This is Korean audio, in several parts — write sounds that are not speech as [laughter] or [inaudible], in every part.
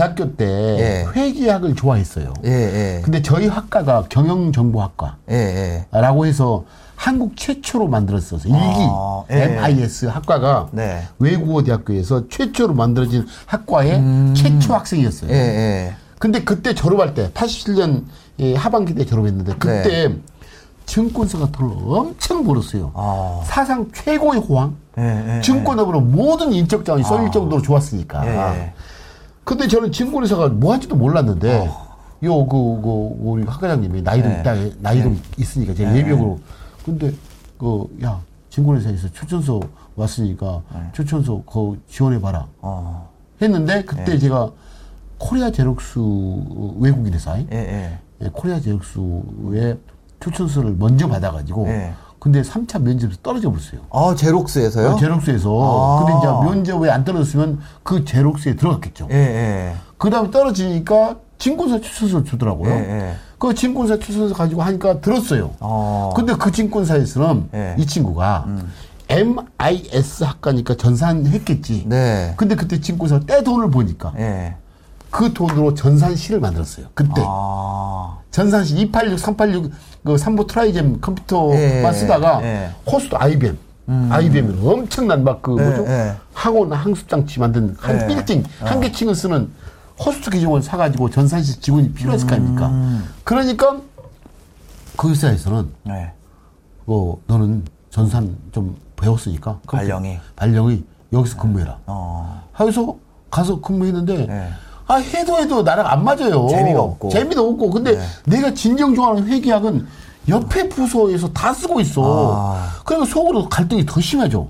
대학교 때 예. 회계학을 좋아했어요. 예, 예. 근데 저희 학과가 경영정보학과라고 예, 예. 해서 한국 최초로 만들었어서 일기 아, 예. MIS 학과가 네. 외국어 대학교에서 최초로 만들어진 학과의 최초 학생이었어요. 예, 예. 근데 그때 졸업할 때 87년 예, 하반기 때 졸업했는데 그때 증권사가 돈을 엄청 벌었어요. 네. 아. 사상 최고의 호황. 예, 예. 증권업으로 모든 인적 자원이 쏠릴 정도로 좋았으니까. 근데 저는 증권회사가 뭐 하는지도 몰랐는데 어. 요그 그 우리 학과장님이 나이 좀 네. 있다 나이 좀 있으니까 제가 네. 예비역으로 근데 그야 증권회사에서 추천서 왔으니까 추천서 그 지원해 봐라 어. 했는데 그때 제가 코리아 제록스 외국인 회사에 예, 예. 예, 코리아 제록스의 추천서를 먼저 받아가지고 네. 근데 3차 면접에서 떨어져 버렸어요. 아, 제록스에서요? 제록스에서 아. 근데 이제 면접에 안 떨어졌으면 그 제록스에 들어갔겠죠. 예, 예. 그 다음에 떨어지니까 증권사 추천서 주더라고요. 예, 예. 그 증권사 추천서 가지고 하니까 들었어요. 어. 근데 그 증권사에서는 예. 이 친구가 MIS 학과니까 전산했겠지. 네. 근데 그때 증권사 떼 돈을 보니까 예. 그 돈으로 전산실을 만들었어요. 그때. 아. 전산실 286, 386, 그 삼보 트라이젬 컴퓨터만 예, 쓰다가 예. 호스트 IBM. IBM이 엄청난 막그 예, 뭐죠? 예. 항온 항습장치 만든 한 예. 빌딩 한 개층을 쓰는 호스트 기종을 사가지고 전산실 직원이 필요했을 거 아닙니까? 음. 그러니까 그 회사에서는 네. 어, 너는 전산 좀 배웠으니까 발령이. 발령이 여기서 근무해라. 어. 하여서 가서 근무했는데 네. 아 해도 해도 나랑 안 맞아요. 재미가 없고. 재미도 없고. 근데 네. 내가 진정 좋아하는 회계학은 옆에 부서에서 다 쓰고 있어. 아. 그러니까 속으로 갈등이 더 심해져.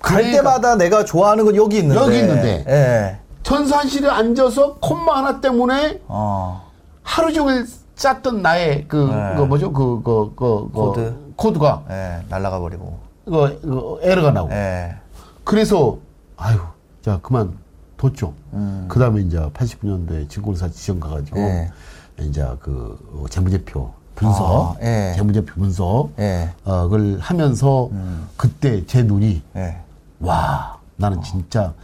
갈 그러니까 때마다 내가 좋아하는 건 여기 있는데. 여기 있는데. 예. 전산실에 앉아서 콤마 하나 때문에 어. 하루 종일 짰던 나의 그, 네. 그 뭐죠? 그, 그, 그, 그 코드. 코드가 예. 날아가 버리고. 그, 그 에러가 나고. 예. 그래서 아유, 자 그만 뒀죠. 음. 그 다음에 이제 89년도에 증권사 지정 가가지고 예. 이제 그 어, 재무제표 분석, 아, 예. 재무제표 분석, 예. 어, 그걸 하면서 그때 제 눈이 예. 와 나는 진짜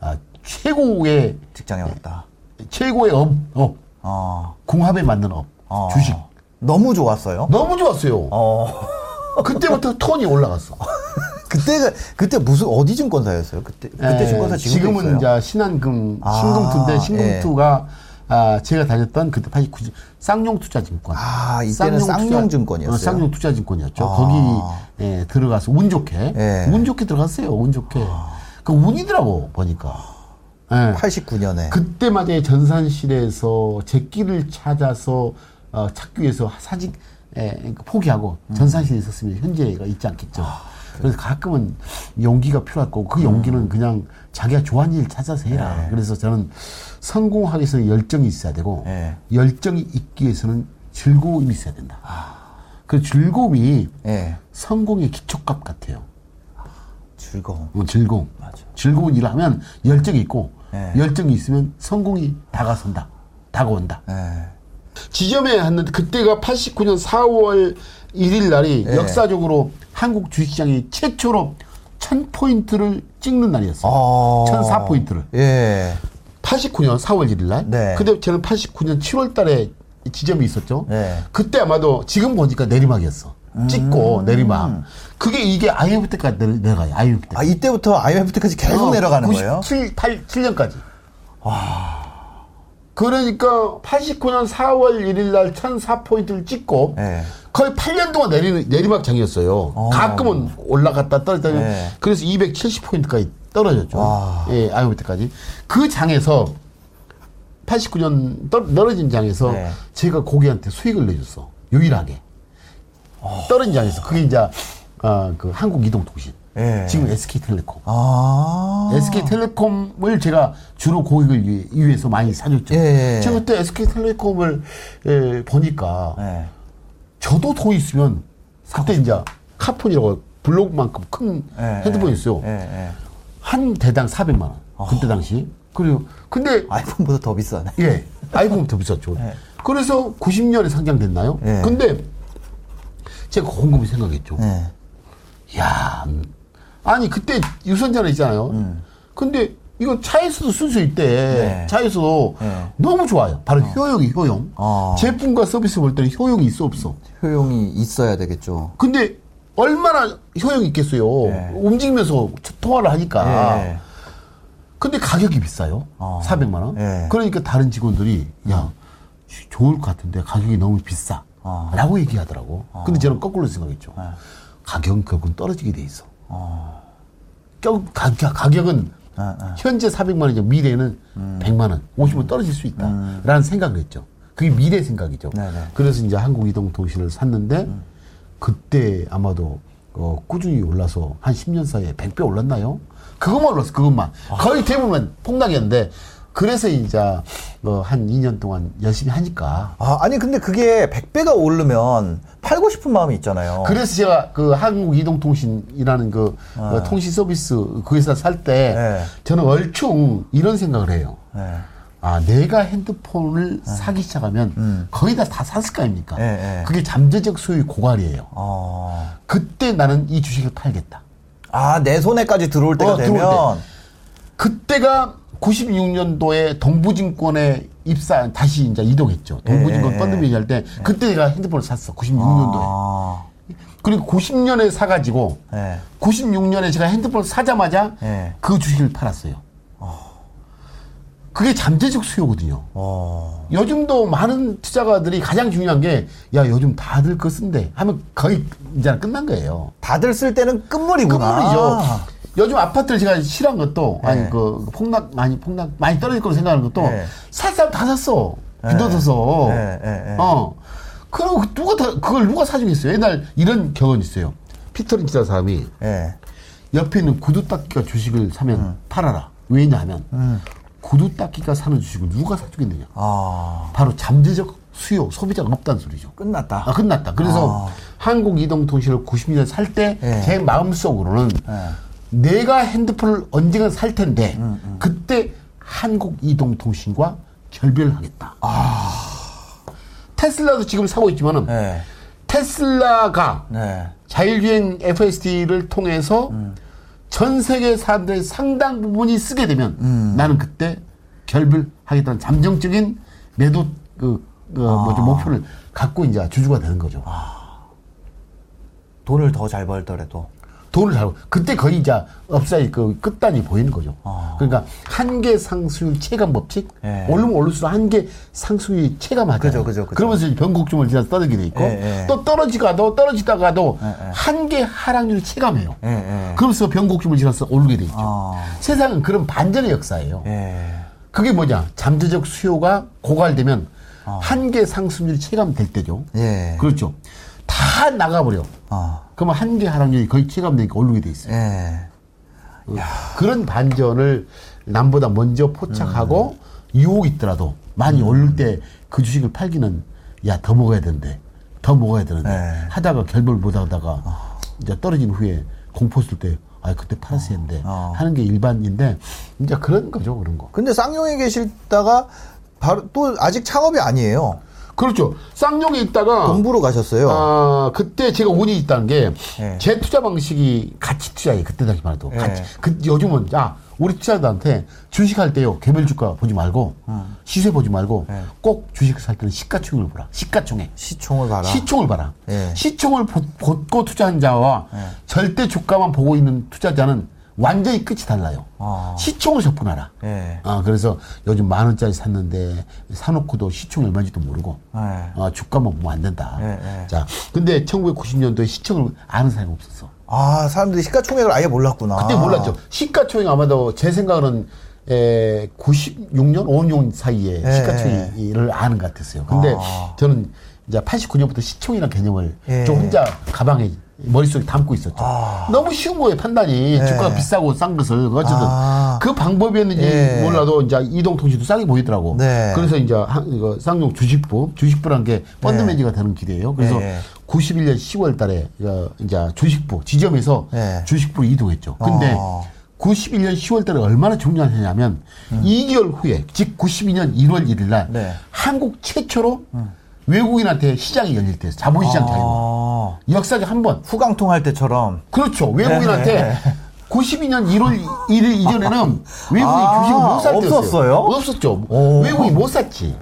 아, 최고의 직장에 왔다. 최고의 업, 업 어. 궁합에 맞는 업, 어. 주식 너무 좋았어요. 너무 좋았어요. 어. 그때부터 톤이 올라갔어. [laughs] 그때가 그때 무슨 어디 증권사였어요? 그때 그때 예, 증권사 지금도 지금은 있어요? 이제 신한금 아, 신금투인데 신금투가 아, 제가 다녔던 그때 89 쌍용투자증권. 아, 이때는 쌍용투자- 쌍용증권이었어요? 어, 쌍용투자증권이었죠. 아. 거기 예, 들어가서 운 좋게 예. 운 좋게 들어갔어요. 운 좋게. 그 운이더라고 보니까. 예. 89년에 그때마다 전산실에서 제 끼를 찾아서 어, 찾기 위해서 사직 에, 포기하고 음. 전산실에 있었으면 현재가 있지 않겠죠. 아, 그래서 가끔은 용기가 필요할 거고 그 용기는 그냥 자기가 좋아하는 일 찾아서 해라. 음. 네. 그래서 저는 성공하기 위해서는 열정이 있어야 되고 네. 열정이 있기 위해서는 즐거움이 있어야 된다. 아. 그 즐거움이 예. 성공의 기초값 같아요. 즐거움. 어, 즐거움. 맞아. 즐거운 일을 하면 열정이 있고 네. 열정이 있으면 성공이 다가선다. 다가온다. 예. 지점에 했는데 그때가 89년 4월 1일 날이 네. 역사적으로 한국 주식시장이 최초로 1000포인트를 찍는 날이었어요. 어. 1004포인트를. 예. 89년 4월 1일 날. 네. 근데 저는 89년 7월 달에 지점이 있었죠. 네. 그때 아마도 지금 보니까 내리막이었어. 찍고 내리막. 그게 이게 IMF 때까지 내려, 내려가요. IMF 때. 아 이때부터 IMF 때까지 계속 내려가는 거예요? 97, 8, 7년까지. 그러니까 89년 4월 1일 날 1004포인트를 찍고 네. 거의 8년 동안 내리, 내리막장이었어요. 가끔은 올라갔다 떨어졌다. 네. 그래서 270포인트까지 떨어졌죠. 와. 예, IMF 때까지. 그 장에서 89년 떨, 떨어진 장에서 네. 제가 고객한테 수익을 내줬어. 유일하게. 떨어진 장에서. 그게 이제, 아, 그 한국이동통신. 예. 지금 SK텔레콤. 아. SK텔레콤을 제가 주로 고객을 위- 위해서 많이 사줬죠. 예. 제가 그때 SK텔레콤을 에, 보니까 예. 저도 돈 있으면 그때 이제 카폰이라고 블록만큼 큰 예, 핸드폰이 있어요. 예, 예. 한 대당 400만 원. 그때 당시. 그리고 근데 아이폰보다 더 비싸네. 예, 아이폰은 더 비쌌죠. 예. 그래서 90년에 상장됐나요? 예. 근데 제가 곰곰이 생각했죠. 예. 야, 음, 아니 그때 유선전화 있잖아요. 음. 근데 이거 차에서도 쓸 수 있대. 네. 차에서도 네. 너무 좋아요. 바로 효용이 효용. 어. 제품과 서비스 볼 때는 효용이 있어 없어. 효용이 있어야 되겠죠. 근데 얼마나 효용이 있겠어요. 네. 움직이면서 통화를 하니까. 예. 근데 가격이 비싸요. 어. 400만 원. 네. 그러니까 다른 직원들이 야 좋을 것 같은데 가격이 너무 비싸. 어. 라고 얘기하더라고. 근데 저는 거꾸로 생각했죠. 네. 가격은 결국은 떨어지게 돼 있어. 어. 가격, 가격 은 아, 아. 현재 400만 원이죠. 미래는 음. 100만 원, 50원 떨어질 수 있다. 라는 생각을 했죠. 그게 미래 생각이죠. 네네. 음. 그래서 이제 한국이동통신을 샀는데 그때 아마도 어, 꾸준히 올라서 한 10년 사이에 100배 올랐나요? 그것만 올랐어, 그것만. 아. 거의 대부분 폭락이었는데 그래서 이제 어, 한 2년 동안 열심히 하니까 아, 아니 근데 그게 100배가 오르면 팔고 싶은 마음이 있잖아요. 그래서 제가 그 한국 이동통신이라는 그 어, 통신 서비스 그 회사 살때 아. 네. 저는 얼충 이런 생각을 해요. 네. 아, 내가 핸드폰을 사기 시작하면 거의 다 다 샀을 거 아닙니까? 네, 네. 그게 잠재적 소유 고갈이에요. 어. 그때 나는 이 주식을 팔겠다. 아, 내 손에까지 들어올 때가 어, 들어올 되면 그때가 96년도에 동부증권에 입사 다시 이제 이동했죠. 동부증권 예, 펀드 매니저 할때 그때 내가 핸드폰을 샀어. 96년도에. 아. 그리고 90년에 사가지고 네. 96년에 제가 핸드폰을 사자마자 예. 그 주식을 팔았어요. 그게 잠재적 수요거든요. 어. 요즘도 많은 투자가들이 가장 중요한 게, 야, 요즘 다들 그거 쓴대. 하면 거의 이제 끝난 거예요. 다들 쓸 때는 끝물이구나. 끝물이죠. 요즘 아파트를 제가 실한 것도, 네. 아니, 그, 폭락, 많이, 폭락, 많이 떨어질 거로 생각하는 것도, 네. 살 사람 다 샀어. 네. 빚어서서. 네. 어. 그리고 그 누가 다, 그걸 누가 사주겠어요? 옛날 이런 경험이 있어요. 피터 린치라는 사람이 예. 옆에 있는 구두 닦기가 주식을 사면 음. 팔아라. 왜냐하면, 구두 닦기가 사는 주식을 누가 사주겠느냐. 아. 바로 잠재적 수요, 소비자가 없다는 소리죠. 끝났다. 아, 끝났다. 그래서 아. 한국이동통신을 90년 살 때제 예. 마음속으로는 예. 내가 핸드폰을 언젠가 살 텐데 음, 그때 한국 이동통신과 결별을 하겠다. 테슬라도 지금 사고 있지만은 예. 테슬라가 네. 자율주행 FSD를 통해서 전 세계 사람들의 상당 부분이 쓰게 되면 나는 그때 결별하겠다는 잠정적인 매도 그, 그 뭐죠, 목표를 갖고 이제 주주가 되는 거죠. 돈을 더 잘 벌더라도. 돈을 잘 그때 거의 이제 업사의 그 끝단이 보이는 거죠. 그러니까 한계 상승률 체감 법칙 예. 오르면 오를수록 한계 상승률이 체감하죠. 그죠, 그죠, 그죠. 그러면서 변곡점을 지나서 떨어지게 돼 있고 예, 예. 또 떨어지가도 떨어지다가도 예, 예. 한계 하락률을 체감해요. 그러면서 변곡점을 지나서 오르게 돼 있죠. 아. 세상은 그런 반전의 역사예요. 예. 그게 뭐냐? 잠재적 수요가 고갈되면 한계 상승률이 체감될 때죠. 아. 예. 그렇죠. 다 나가버려. 아. 그러면 한계 하락률이 거의 체감되니까 오르게 돼 있어요. 예. 그런 반전을 남보다 먼저 포착하고 음. 유혹이 있더라도 많이 오를 때 그 주식을 팔기는 야 더 먹어야 되는데 더 먹어야 되는데 네. 하다가 결별 못 하다가 이제 떨어진 후에 공포 쓸때아 그때 팔았어야 했는데 어. 하는 게 일반인데 이제 그런 거죠 그런 거. 근데 쌍용에 계시다가 바로 또 아직 창업이 아니에요. 그렇죠. 쌍용에 있다가 동부로 가셨어요. 아, 그때 제가 운이 있다는 게, 예. 제 투자 방식이 가치 투자예요. 그때 당시만 해도. 예. 가치. 그, 요즘은, 야, 우리 투자자한테 주식할 때요, 개별 주가 보지 말고, 시세 보지 말고, 예. 꼭 주식 살 때는 시가총액을 보라. 시가총액. 시총을 봐라. 시총을 봐라. 예. 시총을 보, 고 투자한 자와 예. 절대 주가만 보고 있는 투자자는 완전히 끝이 달라요. 아. 시총을 접근하라. 예. 아, 그래서 요즘 만 원짜리 샀는데 사놓고도 시총이 얼마인지도 모르고, 예. 아, 주가만 보면 안 된다. 예, 예. 자, 근데 1990년도에 시청을 아는 사람이 없었어. 아, 사람들이 시가총액을 아예 몰랐구나. 그때 몰랐죠. 시가총액 아마도 제 생각으로는 에, 96년, 5년 사이에 예, 시가총액을 아는 것 같았어요. 근데 아. 저는 이제 89년부터 시총이라는 개념을 예. 좀 혼자 가방에 머릿속에 담고 있었죠. 아. 너무 쉬운 거예요, 판단이. 예. 주가가 비싸고 싼 것을. 어쨌든 아. 그 방법이었는지 예. 몰라도 이제 이동통신도 싸게 보이더라고. 네. 그래서 이제 한, 이거 쌍용 주식부, 주식부란 게 펀드 네. 매니저가 되는 길이에요. 그래서 예. 91년 10월 달에 어, 이제 주식부 지점에서 네. 주식부로 이동했죠. 근데 어. 91년 10월 달에 얼마나 중요하냐면 2개월 후에 즉 92년 1월 1일 날 네. 한국 최초로 외국인한테 시장이 열릴 때 자본 시장 자유. 아, 역사적 한 번. 후강통 할 때처럼. 그렇죠. 외국인한테 네. 92년 1월 1일 이전에는 외국인이 아, 주식을 못 살 때였어요. 없었어요? 없었죠. 오. 외국인이 못 샀지.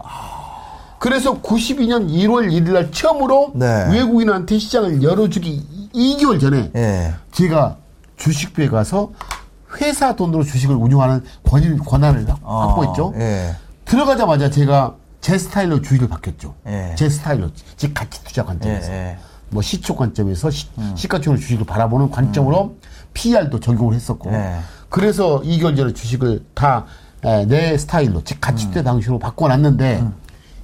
그래서 92년 1월 1일 날 처음으로 네. 외국인한테 시장을 열어주기 2개월 전에 예. 제가 주식부에 가서 회사 돈으로 주식을 운용하는 권, 권한을 어, 확보했죠. 예. 들어가자마자 제가 제 스타일로 주식을 바뀌었죠. 예. 제 스타일로, 즉 가치 투자 관점에서. 예, 예. 뭐 시초 관점에서 시, 시가총액 주식을 바라보는 관점으로 PR도 적용을 했었고. 예. 그래서 2개월 전에 주식을 다 내 스타일로, 즉 가치 투자 방식으로 바꿔놨는데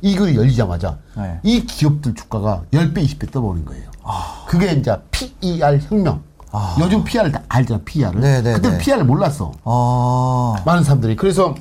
이걸 열리자마자 예. 이 기업들 주가가 10배, 20배 떠버린 거예요. 그게 이제 PER 혁명. 요즘 PR을 다 알잖아, PR을. 네, 네, 그때 네. PR을 몰랐어. 아. 많은 사람들이. 그래서,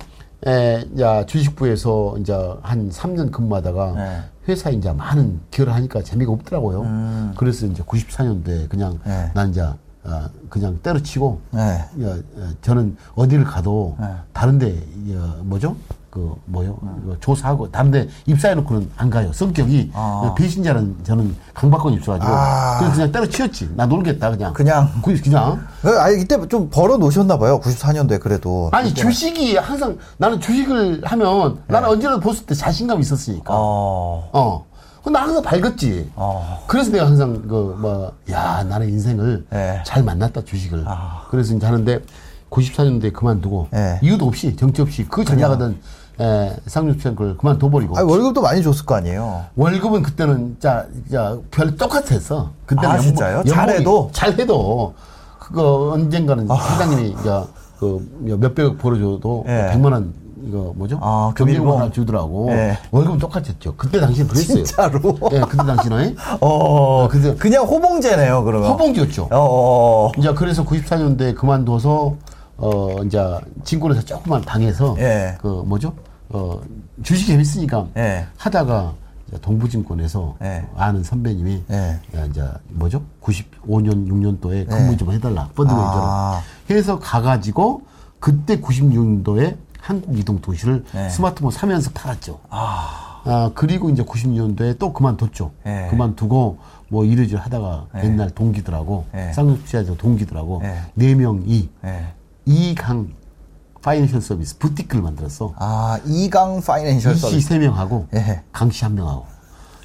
에, 야, 주식부에서 이제 한 3년 근무하다가 네. 회사에 이제 많은 기여를 하니까 재미가 없더라고요. 그래서 이제 94년도에 그냥 음. 네. 난 이제, 어, 그냥 때려치고, 네. 야, 어, 저는 어디를 가도 네. 다른데, 어, 뭐죠? 그, 뭐요? 이거 조사하고, 다른데 입사해놓고는 안 가요. 성격이 아. 배신자는 저는 강박권이 있어가지고. 아. 그래서 그냥 때려치웠지. 나 놀겠다, 그냥. 그냥. 그- 그냥. 그, 아니, 이때 좀 벌어 놓으셨나 봐요. 94년도에 그래도. 아니 주식이 항상 나는 주식을 하면 나는 언제나 봤을 때 자신감이 있었으니까 어. 어. 나 항상 밝았지 어. 그래서 내가 항상 그 뭐 야 나는 인생을 네. 잘 만났다 주식을 아. 그래서 이제 하는데 94년도에 그만두고 네. 이유도 없이 정치 없이 그 전에 하던 에, 쌍육천 걸 그만둬버리고 아니, 월급도 많이 줬을 거 아니에요. 월급은 그때는 자, 자, 별 똑같았어. 그때는 아, 진짜요? 잘해도? 잘해도 그거 언젠가는 사장님이 이제 그 몇백억 벌어줘도 아. 예. 백만 원 이거 뭐죠? 아, 금일봉. 하나 주더라고. 예. 월급은 똑같았죠. 그때 당시는 그랬어요. 진짜로? 예, 그때 당시는 [laughs] 어. 그래서- 그냥 호봉제네요, 그러면. 허봉지였죠. 어, 어, 어. 이제 그래서 94년도에 그만둬서 어 이제 진권에서 조금만 당해서 예. 그 뭐죠? 어 주식 재밌으니까 예. 하다가 동부증권에서 예. 아는 선배님이 예. 야, 이제 뭐죠? 95년 6년도에 근무 좀 해달라 펀드 매니저로 아. 해서 가가지고 그때 96년도에 한국 이동 도시를 예. 스마트폰 사면서 팔았죠. 아. 아, 그리고 이제 96년도에 또 그만뒀죠. 예. 그만두고 뭐 이래저래 하다가 옛날 동기들하고 예. 쌍육지하자 동기들하고 예. 네 명이 예. 이강 파이낸셜 서비스 부티크를 만들었어. 아, 이강 파이낸셜 이씨 서비스. 세 명하고 예. 강씨 한 명하고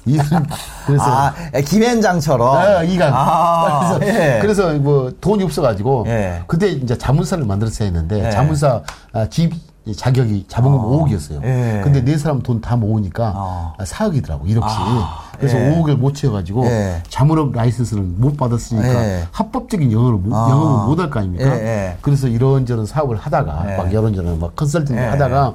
이강 [laughs] 그래서 아, 예, 김현장처럼. 아, 이강. 아, 그래서, 예. 그래서 뭐 돈이 없어가지고 예. 그때 이제 자문사를 만들었어야 했는데 예. 자문사 아, 집 자격이 자본금 아, 5억이었어요. 예. 근데 네 사람 돈 다 모으니까 아. 4억이더라고 1억씩. 아, 그래서 예. 5억을 못 채워가지고 예. 자문업 라이센스는 못 받았으니까 예. 합법적인 영업을 못, 아. 영업을 못 할 거 아닙니까? 예, 예. 그래서 이런저런 사업을 하다가 예. 막 이런저런 막 컨설팅을 예. 하다가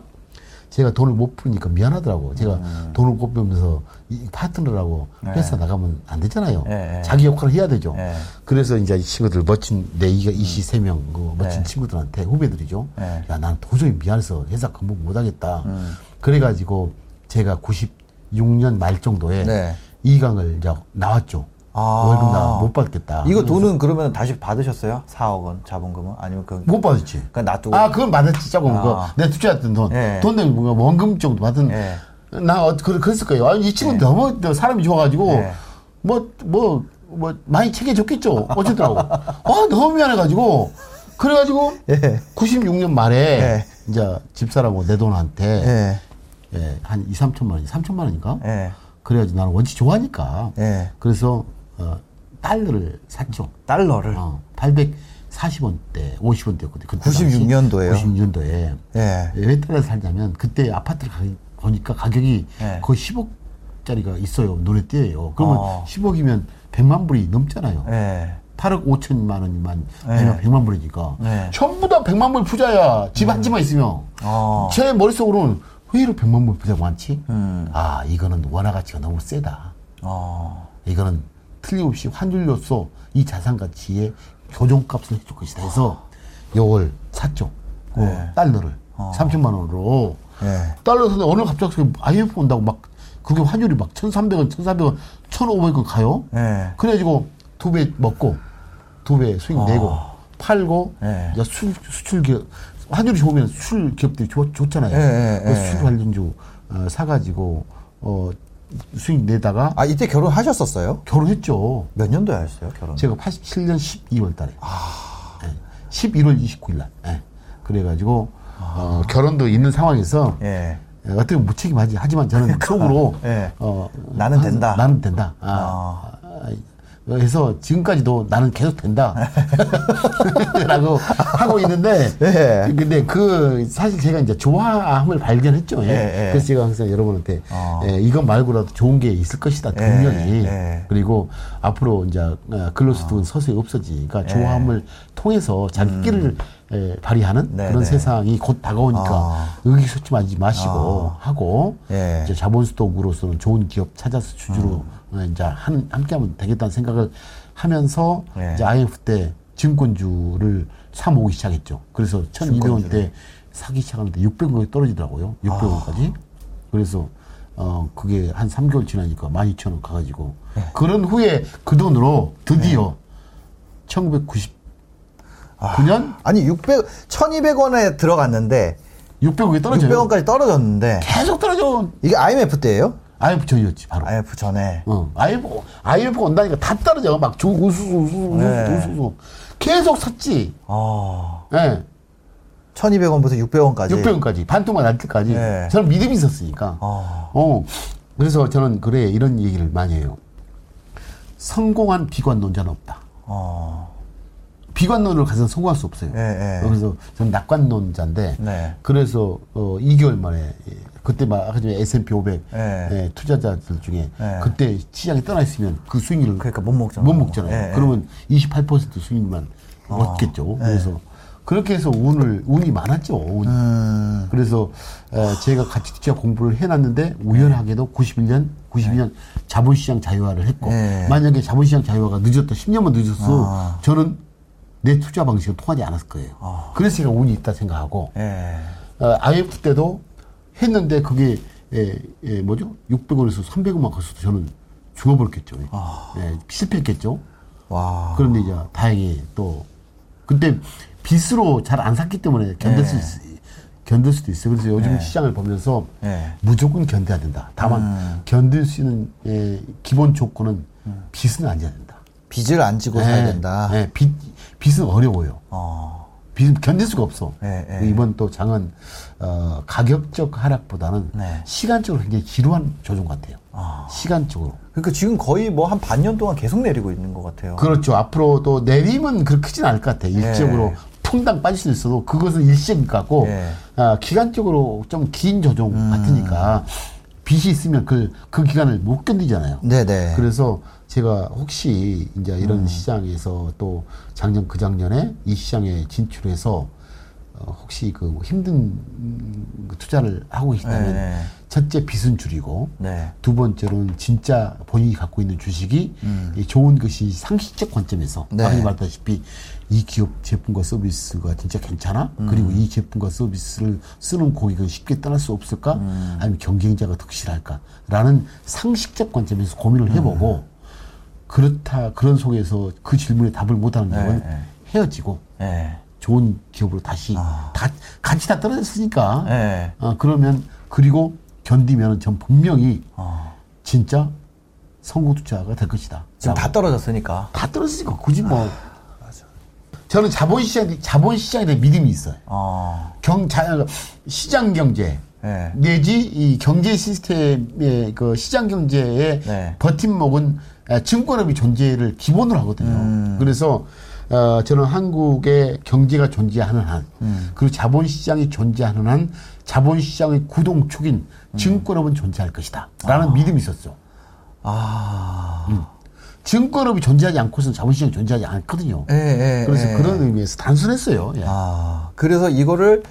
제가 돈을 못 푸니까 미안하더라고. 제가 음. 돈을 못 벌면서 이 파트너라고 회사 나가면 안 되잖아요. 예, 예. 자기 역할을 해야 되죠. 예. 그래서 이제 이 친구들 멋진 내 이가 이시 세명그 멋진 예. 친구들한테 후배들이죠. 예. 야, 난 도저히 미안해서 회사 근무 못 하겠다. 음. 그래가지고 제가 96년 말 정도에 네. 이강을 이제 나왔죠. 아. 월급 나 못 받겠다. 이거 돈은 그러면 다시 받으셨어요? 4억 원 자본금은? 아니면 그. 못 받았지. 그냥 놔두고. 아, 그건 받았지, 조금. 아. 그, 내가 투자했던 돈. 예. 돈 내고 뭔가 원금 정도 받은. 예. 나, 어, 그, 그랬을 거예요. 아니, 이 친구 너무 또 사람이 좋아가지고, 예. 뭐, 뭐, 뭐, 많이 챙겨줬겠죠. 어쨌더라고. 아, 너무 미안해가지고. 그래가지고, 예. 96년 말에, 예. 이제 집사람하고 내 돈한테, 예. 예, 한 2, 3천만 원, 3천만 원인가? 예. 그래가지고 나는 원치 좋아하니까. 예. 그래서, 어, 달러를 샀죠. 달러를. 어, 840원대, 50원대였거든. 96 년도에요? 96년도에. 예. 왜 달러 살자면 그때 아파트를 가, 보니까 가격이 예. 거의 10억짜리가 있어요. 눈에 띄어요. 그러면 어. 10억이면 100만 불이 넘잖아요. 예. 8억 5천만 원만 예. 되면 100만 불이니까. 예. 전부 다 100만 불 부자야. 집 한 집만 있으면. 어. 제 머릿속으로는 왜 이렇게 100만 불 부자가 많지? 음. 아, 이거는 원화 가치가 너무 세다. 어. 이거는 틀림없이 환율로서 이 자산 가치의 교정값을 해줄 것이다 해서 요걸 샀죠. 그 네. 달러를 3천만 원으로 예. 달러 샀는데 오늘 갑자기 IMF 온다고 막 그게 환율이 막 1,300원, 1,400원, 1,500원 가요. 예. 그래가지고 두 배 먹고 두 배 수익 내고 팔고 네. 이제 수, 수출 기업 환율이 좋으면 수출 기업들이 좋, 좋잖아요. 예, 예, 그 예. 수출 관련주 어, 사가지고 어, 수익 내다가 아, 이때 결혼하셨었어요? 결혼했죠. 몇 년도에 하셨어요, 결혼? 제가 87년 12월 달에. 11월 29일 날. 예. 그래가지고 어, 결혼도 있는 상황에서 예. 예, 어떻게 무책임하지. 하지만 저는 속으로 [laughs] 예. 어, 나는 한- 된다. 나는 된다. 아, 아, 그래서 지금까지도 나는 계속 된다. 라고 하고 있는데 예. 근데 그 사실 제가 이제 좋아함을 발견했죠. 예. 예, 예. 그래서 제가 항상 여러분한테 어. 예, 이것 말고라도 좋은 게 있을 것이다. 예, 분명히. 예. 그리고 앞으로 이제 어, 글로스도 서서히 없어지. 그러니까 좋아함을 통해서 자기 끼를 예, 발휘하는 네, 그런 네. 세상이 곧 다가오니까 아. 의기소침하지 마시고 하고 예. 이제 자본수독으로서는 좋은 기업 찾아서 주주로 어, 이제 한, 함께 하면 되겠다는 생각을 하면서 예. 이제 IMF 때 증권주를 사 모으기 시작했죠. 그래서 1,200원 때 사기 시작하는데 600원이 떨어지더라고요. 600원까지. 그래서 어 그게 한 3개월 지나니까 12,000원 가 가지고 그런 후에 그 돈으로 드디어 1999년 아 니 600 1200원에 들어갔는데 600원이 떨어져요. 600원까지 떨어졌는데 계속 떨어져. 이게 IMF 때예요? IMF 전이었지 바로. IMF 전에. 어, IMF, IMF가 온다니까 다 떨어져. 막 주, 우수수, 우수수, 네. 우수수. 계속 샀지. 어. 예. 1200원부터 600원까지. 600원까지. 반토막 날 때까지. 네. 저는 믿음이 있었으니까. 어. 어. 그래서 저는 그래, 이런 얘기를 많이 해요. 성공한 비관론자는 없다. 어. 비관론을 가서 성공할 수 없어요. 예, 예. 그래서 저는 낙관론자인데, 네. 그래서 어, 2개월 만에 예, 그때 막 아까 전에 S&P 500 예. 예, 투자자들 중에 예. 그때 시장에 떠나 있으면 그 수익률을 그러니까 못 먹잖아요. 못 먹잖아요. 예, 예. 그러면 28% 수익만 얻겠죠. 그래서 그렇게 해서 운을 운이 많았죠. 운. 음. 그래서 에, 제가 같이 투자 공부를 해놨는데 우연하게도 91년, 92년 자본시장 자유화를 했고 네. 만약에 자본시장 자유화가 늦었다, 10년만 늦었어, 아. 저는 내 투자 방식은 통하지 않았을 거예요. 그래서 제가 운이 있다 생각하고 예. 어, IMF 때도 했는데 그게 예, 예, 뭐죠? 600원에서 300원만 갔어도 저는 죽어버렸겠죠. 예, 실패했겠죠. 와. 그런데 이제 다행히 또 그때 빚으로 잘 안 샀기 때문에 견딜 수 있, 견딜 수도 있어요. 그래서 요즘 시장을 보면서 네. 무조건 견뎌야 된다. 다만 견딜 수 있는 예, 기본 조건은 빚은 안 져야 된다. 빚을 안 지고 살아야 된다. 예, 빚 빚은 어려워요. 어. 빚은 견딜 수가 없어. 예, 예. 이번 또 장은 어, 가격적 하락보다는 네. 시간적으로 굉장히 지루한 조정 같아요. 시간적으로. 그러니까 지금 거의 뭐 한 반년 동안 계속 내리고 있는 것 같아요. 그렇죠. 앞으로 또 내림은 그렇게 크진 않을 것 같아요. 일시적으로 풍당 빠질 수 있어도 그것은 일시적인 것 같고 예. 아, 기간적으로 좀 긴 조정 음. 같으니까 빚이 있으면 그, 그 기간을 못 견디잖아요. 네네. 그래서 제가 혹시 이제 음. 이런 시장에서 또 작년 그 작년에 이 시장에 진출해서 어, 혹시 그 힘든 음, 그 투자를 하고 계시다면 네. 첫째 빚은 줄이고 네. 두 번째로는 진짜 본인이 갖고 있는 주식이 이 좋은 것이 상식적 관점에서 음. 네. 아까 말했다시피 이 기업 제품과 서비스가 진짜 괜찮아? 음. 그리고 이 제품과 서비스를 쓰는 고객은 쉽게 떠날 수 없을까? 음. 아니면 경쟁자가 득실할까? 라는 상식적 관점에서 고민을 해보고 음. 그렇다 그런 속에서 그 질문에 답을 못하는 경우는 네. 헤어지고 예. 좋은 기업으로 다시 아. 다 같이 다 떨어졌으니까 예. 어, 그러면 그리고 견디면 전 분명히 어. 진짜 성공 투자가 될 것이다. 지금. 다 떨어졌으니까. 다 떨어지니까 굳이 뭐 아, 저는 자본시장 자본시장에 대한 믿음이 있어요. 어. 경 자, 시장 경제 예. 내지 이 경제 시스템의 그 시장 경제의 네. 버팀목은 에, 증권업이 존재를 기본으로 하거든요. 음. 그래서 어, 저는 한국의 경제가 존재하는 한, 음. 그리고 자본시장이 존재하는 한, 자본시장의 구동축인 음. 증권업은 존재할 것이다. 라는 믿음이 있었죠. 아. 증권업이 존재하지 않고서는 자본시장이 존재하지 않거든요. 예, 예. 그래서 예. 그런 의미에서 단순했어요. 예. 아. 그래서 이거를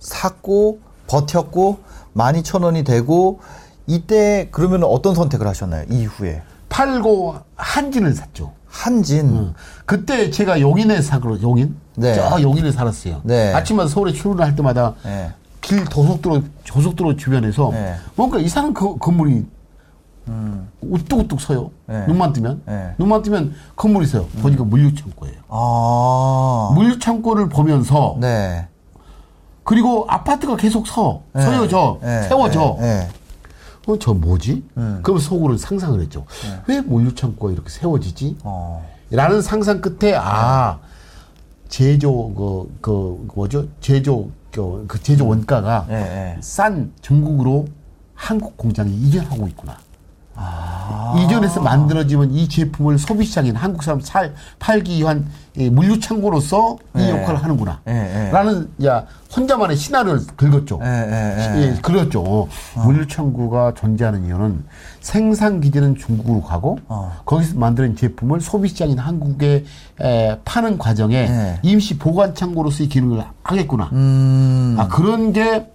샀고 버텼고 12,000원이 되고 이때 그러면 어떤 선택을 하셨나요? 이후에. 팔고 한진을 샀죠. 한진. 음. 그때 제가 용인에 사거든 용인. 네. 저 용인에 살았어요. 네. 아침마다 서울에 출근할 때마다 네. 길 도속도로 고속도로 주변에서 네. 뭔가 이상한 그 건물이 우뚝우뚝 서요. 네. 눈만 뜨면 네. 눈만 뜨면 건물이 서요. 보니까 물류창고예요. 아. 물류창고를 보면서 네. 그리고 아파트가 계속 서 네. 서여져 네. 세워져. 네. 네. 어, 저 뭐지? 음. 그럼 속으로 상상을 했죠. 왜 물류창고가 이렇게 세워지지? 어. 라는 상상 끝에 아 제조 그, 그 뭐죠 제조 그, 그 제조 원가가 예, 예. 싼 중국으로 한국 공장이 이전하고 있구나. 아. 이전해서 만들어지면 이 제품을 소비시장인 한국 사람 살 팔기 위한 이 물류 창고로서 이 예. 역할을 하는구나. 예, 예. 라는 야 혼자만의 신화를 긁었죠. 예, 예, 예. 예, 그렸죠. 물류 창고가 존재하는 이유는 생산 기지는 중국으로 가고 어. 거기서 만드는 제품을 소비시장인 한국에 에, 파는 과정에 예. 임시 보관 창고로서의 기능을 하겠구나. 음. 아 그런 게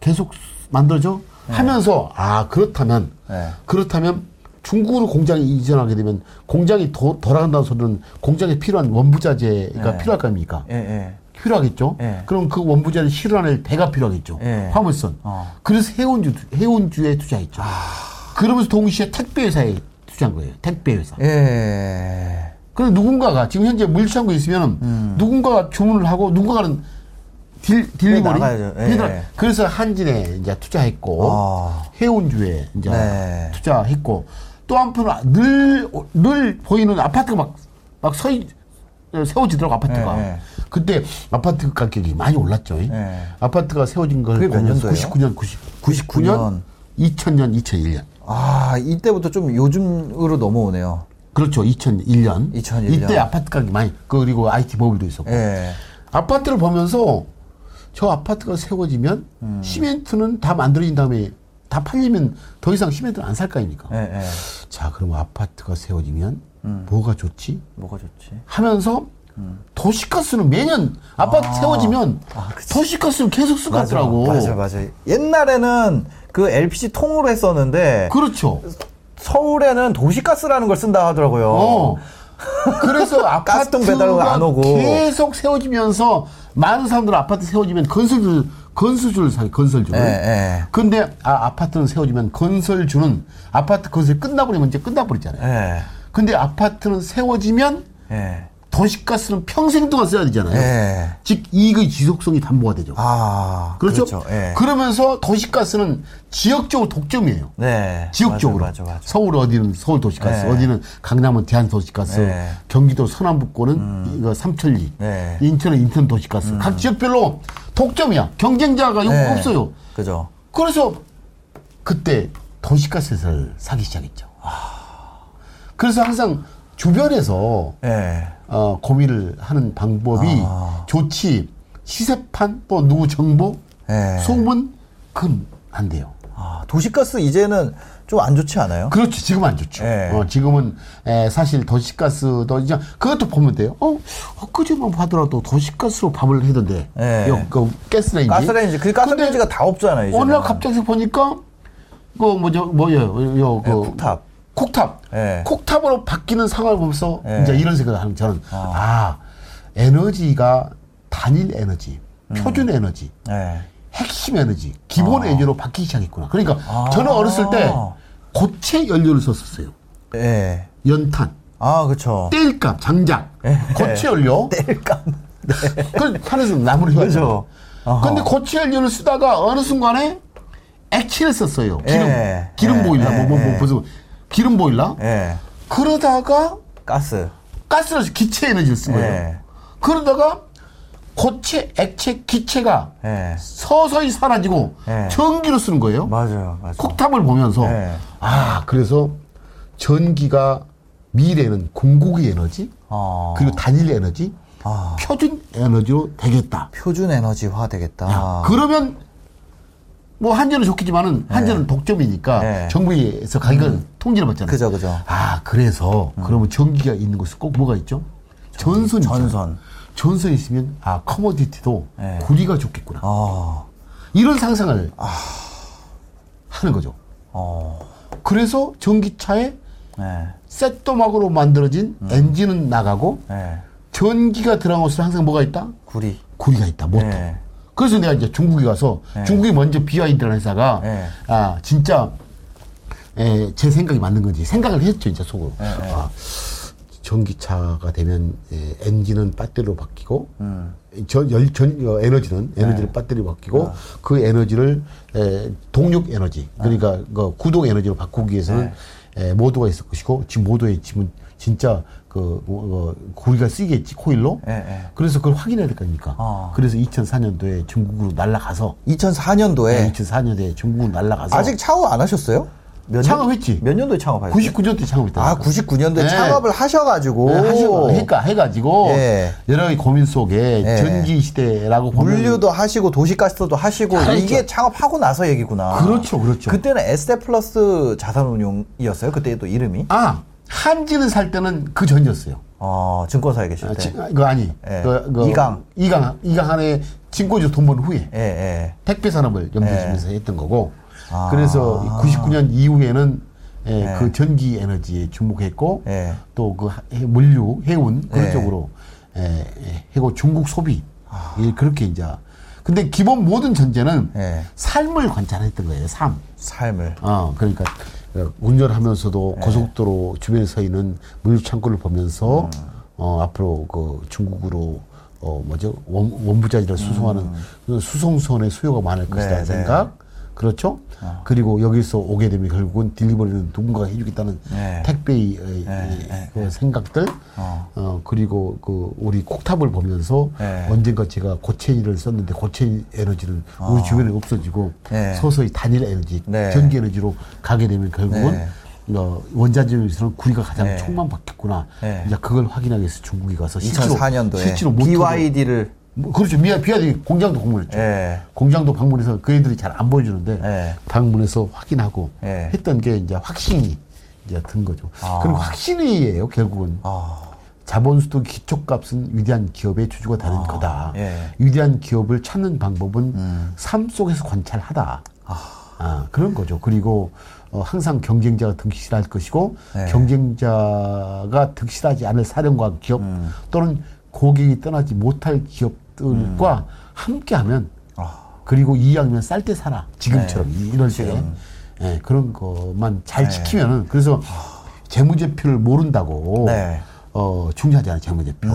계속 만들어져 하면서 아 그렇다면 네. 그렇다면 중국으로 공장이 이전하게 되면 공장이 더 돌아간다는 소리는 공장에 필요한 원부자재가 네. 필요할 거 아닙니까? 예, 예. 필요하겠죠. 예. 그럼 그 원부자를 실어낼 배가 필요하겠죠. 예. 화물선. 어. 그래서 해운주 해운주에 투자했죠. 그러면서 동시에 택배 회사에 투자한 거예요. 택배 회사. 예. 그럼 누군가가 지금 현재 물류창고에 있으면 음. 누군가가 주문을 하고 누군가는 딜, delivery 나가야죠. 예. delivery. 그래서 한진에 이제 투자했고 아. 해운주에 이제 네. 투자했고 또 한편으로 늘, 늘 보이는 아파트가 막, 막 서이, 세워지더라고, 아파트가. 예, 예. 그때 아파트 가격이 많이 올랐죠. 예. 아파트가 세워진 걸 년도예요? 99년, 90, 99년, 2000년, 2001년. 아, 이때부터 좀 요즘으로 넘어오네요. 그렇죠. 2001년. 2001년. 이때 아파트 가격이 많이, 그리고 IT 버블도 있었고. 예. 아파트를 보면서 저 아파트가 세워지면 음. 시멘트는 다 만들어진 다음에 다 팔리면 더 이상 시멘트는 안 살 거 아닙니까? 예, 예. 자, 그럼 아파트가 세워지면 음. 뭐가 좋지? 뭐가 좋지? 하면서 음. 도시가스는 매년 아파트 세워지면 도시가스를 계속 쓰고 하더라고. 아, 맞아, 맞아. 옛날에는 그 LPG 통으로 했었는데 그렇죠. 서울에는 도시가스라는 걸 쓴다 하더라고요. 어. 그래서 [laughs] 가스통 배달 아파트가 안 오고. 계속 세워지면서 많은 사람들 아파트 세워지면 건설줄 건설줄 사요 건설줄. 예, 예. 근데 아, 아파트는 세워지면 건설주는 아파트 건설 끝나버리면 이제 끝나버리잖아요. 예. 근데 아파트는 세워지면 예. 도시가스는 평생 동안 써야 되잖아요. 예. 즉 이익의 지속성이 담보가 되죠. 아, 그렇죠? 그렇죠. 예. 그러면서 도시가스는 지역적으로 독점이에요. 네. 지역적으로. 맞아, 맞아, 맞아. 서울 어디는 서울 도시가스, 네. 어디는 강남은 대한 도시가스, 네. 경기도 서남북권은 이거 삼천리, 네. 인천은 인천 도시가스. 각 지역별로 독점이야. 경쟁자가 요 네. 없어요. 그죠. 그래서 그때 도시가스 회사를 사기 시작했죠. 그래서 항상 주변에서 예. 어, 고민을 하는 방법이 아. 좋지 시세판 또 누구 정보 예. 소문 그건 안 돼요. 아, 도시가스 이제는 좀 안 좋지 않아요? 그렇죠. 지금 안 좋죠. 예. 어, 지금은 에, 사실 도시가스도 이제 그것도 보면 돼요. 어, 엊그제만 봐더라도 도시가스로 밥을 해던데. 예. 요, 그 가스레인지. 가스레인지, 그 가스레인지가 다 없잖아요, 이제. 어느 날 갑자기 보니까 그 뭐죠 뭐예요 요, 그 예, 콕탑. 콕탑. 예. 콕탑으로 바뀌는 상황을 보면서 예. 이제 이런 생각을 하는 저는 아 에너지가 단일 에너지, 표준 에너지, 예. 핵심 에너지, 기본 에너지로 바뀌기 시작했구나. 그러니까 아. 저는 어렸을 때 고체 연료를 썼었어요. 예. 연탄, 아, 그쵸. 땔감, 장작, 예. 고체 연료. [laughs] 뗄감. 그 산에서 나무를 휘 그죠. 근데 고체 연료를 쓰다가 어느 순간에 액체를 썼어요. 기름, 예. 기름 예. 보일러, 뭐, 뭐, 예. 뭐, 무슨 기름 보일러. 예. 그러다가 가스. 가스를 기체 에너지를 쓴 거예요. 예. 그러다가 고체, 액체, 기체가 예. 서서히 사라지고 예. 전기로 쓰는 거예요. 맞아요, 맞아요. 콕탑을 보면서 예. 아 그래서 전기가 미래는 궁극의 에너지 어. 그리고 단일 에너지 아. 표준 에너지로 되겠다. 표준 에너지화 되겠다. 야, 그러면 뭐 한전은 좋겠지만은 한전은 독점이니까 네. 정부에서 가격을 통제를 받잖아요. 그죠, 그죠. 아 그래서 그러면 전기가 있는 곳에 꼭 뭐가 있죠? 전선. 전선. 전선 있으면 아 커머디티도 네. 구리가 좋겠구나. 어. 이런 상상을 하는 거죠. 어. 그래서 전기차에 예. 셋도막으로 만들어진 음. 엔진은 나가고 예. 전기가 들어간 곳에 항상 뭐가 있다? 구리. 구리가 있다. 모터. 네. 그래서 내가 이제 중국에 가서 네. 중국이 먼저 BYD라는 회사가 네. 아 진짜 에, 제 생각이 맞는 건지 생각을 했죠 이제 속으로. 네, 아, 전기차가 되면 에, 엔진은 배터리로 바뀌고 음. 전, 열, 전, 어, 에너지는 네. 에너지를 배터리로 바뀌고 아. 그 에너지를 에, 동력 에너지 그러니까 그 구동 에너지로 바꾸기 위해서는 네. 에, 모두가 있을 것이고 지금 모두의 지금 진짜 그 어, 고리가 쓰이겠지 코일로. 예, 예. 그래서 그걸 확인해야 될 거니까. 어. 그래서 2004년도에 중국으로 날아가서 2004년도에 2004년도에 중국으로 날아가서 아직 창업 안 하셨어요? 몇 년- 창업했지. 몇 년도에 창업하셨어요? 99년도에 창업했다. 아, 99년도에 네. 창업을 하셔가지고. 네, 하시고 그러니까 해가지고 예. 여러 가지 고민 속에 예. 전기 시대라고 보면 물류도 하시고 도시가스도 하시고 다 이게. 창업하고 나서 얘기구나. 그렇죠, 그렇죠. 그때는 에스테 플러스 자산운용이었어요. 그때 또 이름이. 아 한지는 살 때는 그 전이었어요. 어, 증권사에 계실 아, 때. 지- 그거 아니. 예. 그, 그 이강. 이강 이강 안에 진고주 돈번 후에 예, 예. 택배 산업을 염두에두면서 했던 거고. 아. 그래서 99년 이후에는 예, 네. 그 전기 에너지에 주목했고 예. 또그 물류, 해운 그런 네. 쪽으로 예, 예, 해고 중국 소비 예, 그렇게 이제 근데 기본 모든 전제는 예. 삶을 관찰했던 거예요. 삶. 삶을. 어, 그러니까 어, 운전하면서도 네. 고속도로 주변에 서 있는 물류 창고를 보면서 음. 어, 앞으로 그 중국으로 어, 뭐죠? 원, 원부자재를 수송하는 그 수송선의 수요가 많을 음. 네, 네. 생각. 그렇죠? 그리고 여기서 오게 되면 결국은 딜리버리는 누군가가 해주겠다는 네. 택배의 네, 이- 네, 그 생각들. 어. 어, 그리고 그 우리 콕탑을 보면서 네. 언젠가 제가 고체를 썼는데 고체 에너지는 우리 주변에 없어지고 아. 네. 서서히 단일 에너지, 네. 전기 에너지로 가게 되면 결국은 네. 어, 원자재에서는 구리가 가장 네. 촉만 바뀌었구나. 네. 이제 그걸 확인하기 위해서 중국에 가서 실제로 2004년도에 실제로 BYD를 뭐, 그렇죠. 미아 비아디 공장도 방문했죠. 예. 공장도 방문해서 그 애들이 잘 안 보여주는데 예. 방문해서 확인하고 예. 했던 게 이제 확신이 이제 든 거죠. 아. 그리고 확신이에요. 결국은 아, 자본수도 기초값은 위대한 기업의 주주가 되는 거다. 예. 위대한 기업을 찾는 방법은 삶 속에서 관찰하다. 아, 그런 거죠. 그리고 어, 항상 경쟁자가 득실할 것이고 네. 경쟁자가 득실하지 않을 사령과 기업 또는 고객이 떠나지 못할 기업 들과 함께하면 그리고 이왕이면 쌀때 살아 지금처럼 이럴 때 예, 그런 것만 잘 지키면은 그래서 재무제표를 모른다고 네. 어, 중요하잖아요, 재무제표.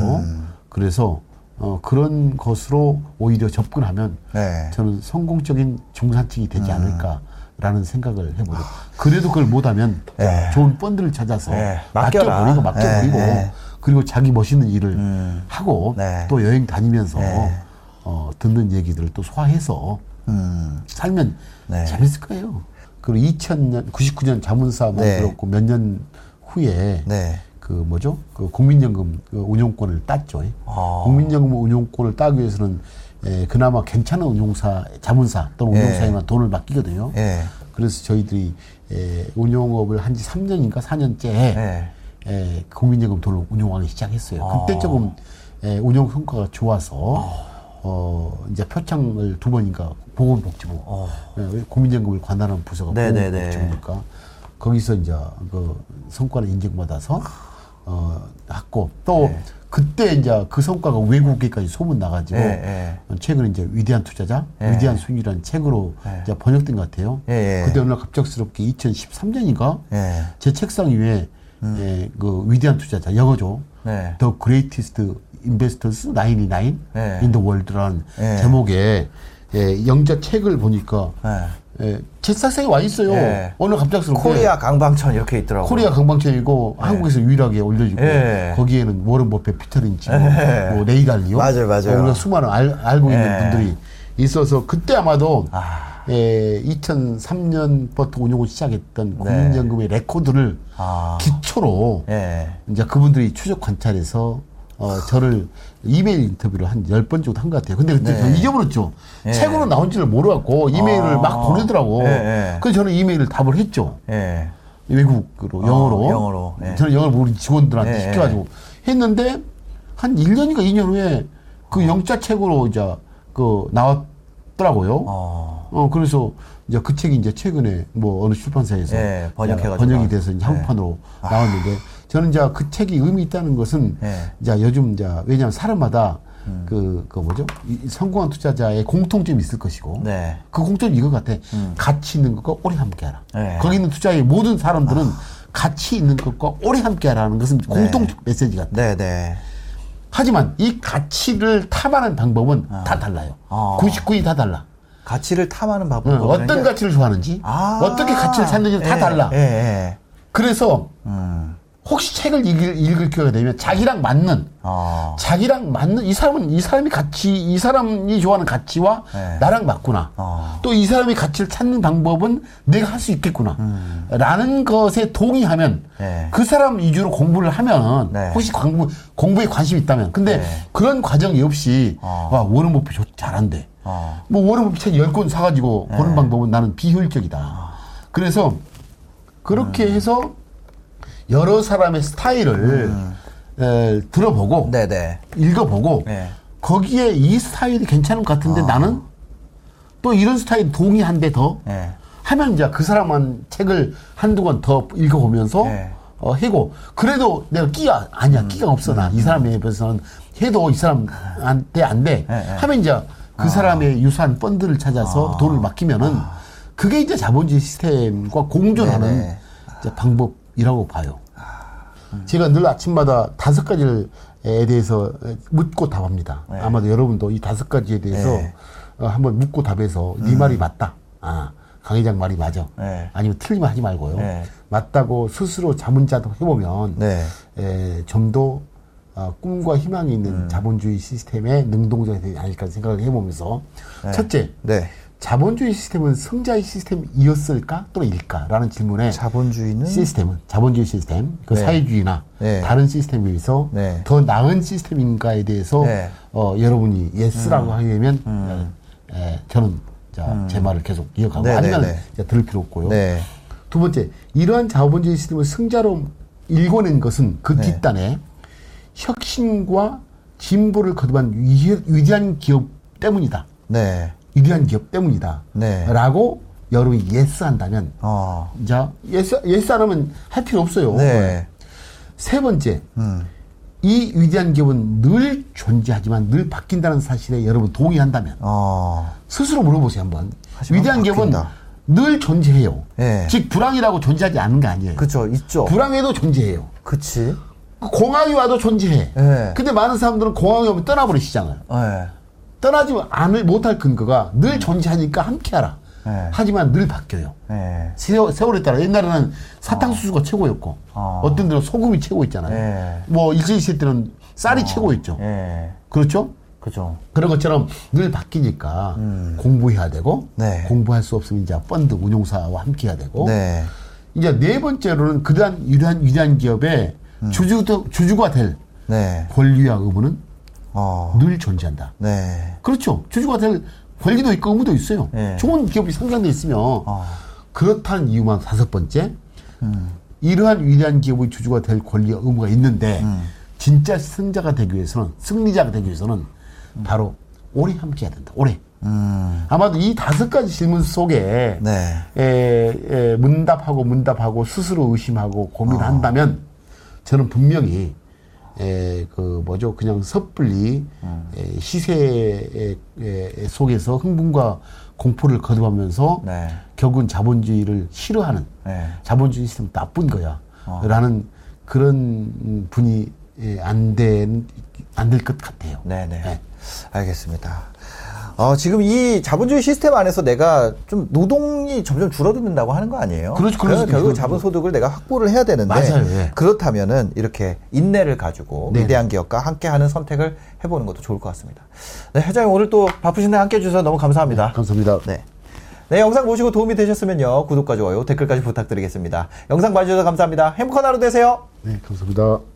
그래서, 어, 그런 것으로 오히려 접근하면 네. 저는 성공적인 중산층이 되지 않을까 라는 생각을 해보죠. 그래도 그걸 못하면 네. 좋은 펀드를 찾아서 네. 맡겨라. 맡겨버리고, 맡겨버리고, 네, 네. 그리고 자기 멋있는 일을 하고 네. 또 여행 다니면서 네. 어, 듣는 얘기들을 또 소화해서 음. 살면 네. 재밌을 거예요. 그리고 2000년, 99년 자문사 네. 만들었고 몇 년 후에 네. 그 뭐죠? 그 국민연금 그 운용권을 땄죠. 아. 국민연금 운용권을 따기 위해서는 에, 그나마 괜찮은 운용사, 자문사 또는 예. 운용사에만 돈을 맡기거든요. 예. 그래서 저희들이 에, 운용업을 한 지 3년인가 4년째 예. 에, 국민연금 돈을 운용하기 시작했어요. 아. 그때 조금 에, 운용 성과가 좋아서 어, 이제 표창을 두 번인가 보건복지부 예, 국민연금을 관할하는 부서가 어. 네네네. 보건복지부니까 거기서 이제 그 성과를 인정받아서 어 했고 또 네. 그때 이제 그 성과가 외국에까지 소문 나가지고 예, 최근에 이제 위대한 투자자, 예. 위대한 수익이라는 책으로 예. 이제 번역된 것 같아요. 예, 예. 그때 어느 날 갑작스럽게 2013년인가 예. 제 책상 위에 예, 그 위대한 투자자 영어죠. 네. The Greatest Investors 99 네. in the World라는 네. 제목의 예, 영자 책을 보니까 네. 예, 제 책상에 와 있어요. 네. 오늘 갑작스럽게 코리아 강방천 이렇게 있더라고요. 코리아 강방천이고 한국에서 유일하게 올려지고 예. 거기에는 워런 버핏, 피터 린치, 뭐, 예. 뭐 레이 달리오, 맞아요, 맞아요. 뭐 우리가 수많은 알, 알고 있는 예. 분들이 있어서 그때 아마도 아. 예, 2003년부터 운용을 시작했던 국민연금의 레코드를 아. 기초로 예. 이제 그분들이 추적 관찰해서 어, 저를 이메일 인터뷰를 한 열 번 정도 한 것 같아요. 근데 그때 네. 저 잊어버렸죠. 예. 책으로 나온 지를 모르갖고 이메일을 아. 막 보내더라고. 예, 예. 그래서 저는 이메일을 답을 했죠. 예. 외국으로 어, 영어로. 영어로, 예. 저는 영어를 우리 직원들한테 예, 시켜가지고 했는데 한 1년인가 2년 후에 그 영자 책으로 이제 그 나왔 더라고요. 어. 어, 그래서 이제 그 책이 이제 최근에 뭐 어느 출판사에서 예, 번역해가지고 번역이 돼서 이제 예. 한국판으로 나왔는데 저는 이제 그 책이 의미 있다는 것은 예. 이제 요즘 이제 왜냐하면 사람마다 음. 그, 그 뭐죠? 이 성공한 투자자의 공통점이 있을 것이고 네. 그 공통점이 이거 같아. 가치 있는 것과 오래 함께 하라. 네. 거기 있는 투자의 모든 사람들은 가치 있는 것과 오래 함께 하라는 것은 공통 메시지 같아. 네, 네. 하지만 이 가치를 탐하는 방법은 다 달라요. 아. 99이 다 달라. 가치를 탐하는 어, 방법은 어떤 가치를 좋아하는지, 아. 어떻게 가치를 찾는지 다 예, 달라. 예, 예. 그래서 음. 혹시 책을 읽을, 읽을 기회가 되면 자기랑 맞는 어. 자기랑 맞는 이 사람은 이 사람이 가치 이 사람이 좋아하는 가치와 네. 나랑 맞구나. 어. 또이 사람의 가치를 찾는 방법은 내가 할 수 있겠구나. 라는 것에 동의하면 음. 네. 그 사람 위주로 공부를 하면 네. 혹시 공부 공부에 관심이 있다면 근데 네. 그런 과정이 없이 어. 와 워런 버핏 좋- 잘한대. 어. 뭐 워런 버핏 책 10권 사가지고 네. 보는 방법은 나는 비효율적이다. 아. 그래서 그렇게 음. 해서 여러 사람의 스타일을 에, 들어보고 네네. 읽어보고 네. 거기에 이 스타일이 괜찮은 것 같은데 아. 나는 또 이런 스타일 동의한데 더 네. 하면 이제 그 사람한 책을 한두 권 더 읽어보면서 네. 어, 해고 그래도 내가 끼가 아니야 음. 끼가 없어 나이 사람에 비해서는 해도 이 사람한테 안돼 네, 네. 하면 이제 그 사람의 유사한 펀드를 찾아서 돈을 맡기면은 그게 이제 자본주의 시스템과 공존하는 네, 네. 방법이라고 봐요. 제가 늘 아침마다 다섯 가지를 에 대해서 묻고 답합니다. 네. 아마도 여러분도 이 다섯 가지에 대해서 네. 어, 한번 묻고 답해서 네 말이 맞다. 아, 강 회장 말이 맞아. 네. 아니면 틀리면 하지 말고요. 네. 맞다고 스스로 자문자답도 해보면 네. 에, 좀더 어, 꿈과 희망이 있는 음. 자본주의 시스템의 되지 않을까 생각을 해보면서 첫째, 네. 자본주의 시스템은 성자의 시스템이었을까 또는 일까라는 질문에 자본주의는 시스템은 자본주의 시스템, 그 네. 사회주의나 네. 다른 시스템에 비해서 네. 더 나은 시스템인가에 대해서 네. 어, 여러분이 yes라고 음. 하게 되면 에, 에, 저는 자, 제 말을 계속 이어가고 네, 아니면 네, 네. 이제 들을 필요 없고요. 네. 두 번째, 이러한 자본주의 시스템을 성장으로 일궈낸 것은 그 네. 뒷단에 혁신과 진보를 거듭한 위, 위대한 기업 때문이다. 네. 위대한 기업 때문이다. 네. 라고 여러분이 yes 한다면 어. 자, yes, yes 안 하면 할 필요 없어요. 네. 세 번째, 음. 이 위대한 기업은 늘 존재하지만 늘 바뀐다는 사실에 여러분 동의한다면 어. 스스로 물어보세요 한번. 위대한 기업은 바뀐다. 늘 존재해요. 예. 즉 불황이라고 존재하지 않는 게 아니에요. 그쵸, 있죠. 불황에도 존재해요. 그치. 공항이 와도 존재해. 예. 근데 많은 사람들은 공항이 오면 시장을. 예. 떠나지 않을 못할 근거가 늘 존재하니까 함께하라. 예. 하지만 늘 바뀌어요. 예. 세월, 세월에 따라 옛날에는 사탕수수가 최고였고 어. 어. 떤 데는 소금이 최고 있잖아요. 예. 뭐 일제시대 때는 쌀이 최고였죠. 예. 그렇죠? 그죠. 그런 것처럼 늘 바뀌니까 공부해야 되고 음. 네. 공부할 수 없으면 이제 펀드 운용사와 함께 해야 되고 네. 이제 네 번째로는 그러한 위대한, 위대한 기업의 음. 주주, 주주가 될 네. 권리와 의무는 어. 늘 존재한다. 네. 그렇죠. 주주가 될 권리도 있고 의무도 있어요. 네. 좋은 기업이 상장돼 있으면 어. 그렇다는 이유만 다섯 번째 음. 이러한 위대한 기업의 주주가 될 권리와 의무가 있는데 음. 진짜 승자가 되기 위해서는 승리자가 되기 위해서는 바로 오래 함께해야 된다. 오래. 음. 아마도 이 다섯 가지 질문 속에 네. 에, 에, 문답하고 문답하고 스스로 의심하고 고민한다면 저는 분명히 에, 그 뭐죠 그냥 섣불리 에, 시세 에, 에, 속에서 흥분과 공포를 거듭하면서 네. 결국은 자본주의를 싫어하는 네. 자본주의 시스템 나쁜 거야 라는 그런 분이 안 된 안 될 것 같아요. 네네. 네. 알겠습니다. 어, 지금 이 자본주의 시스템 안에서 내가 좀 노동이 점점 줄어든다고 하는 거 아니에요? 그렇죠, 그래서. 결국. 자본 소득을 내가 확보를 해야 되는데 맞아요, 예. 그렇다면은 이렇게 인내를 가지고 네네. 위대한 기업과 함께하는 선택을 해보는 것도 좋을 것 같습니다. 네, 회장님 오늘 또 바쁘신데 함께 해 주셔서 너무 감사합니다. 감사합니다. 네. 네, 영상 보시고 도움이 되셨으면요. 구독과 좋아요, 댓글까지 부탁드리겠습니다. 영상 봐주셔서 감사합니다. 행복한 하루 되세요. 네, 감사합니다.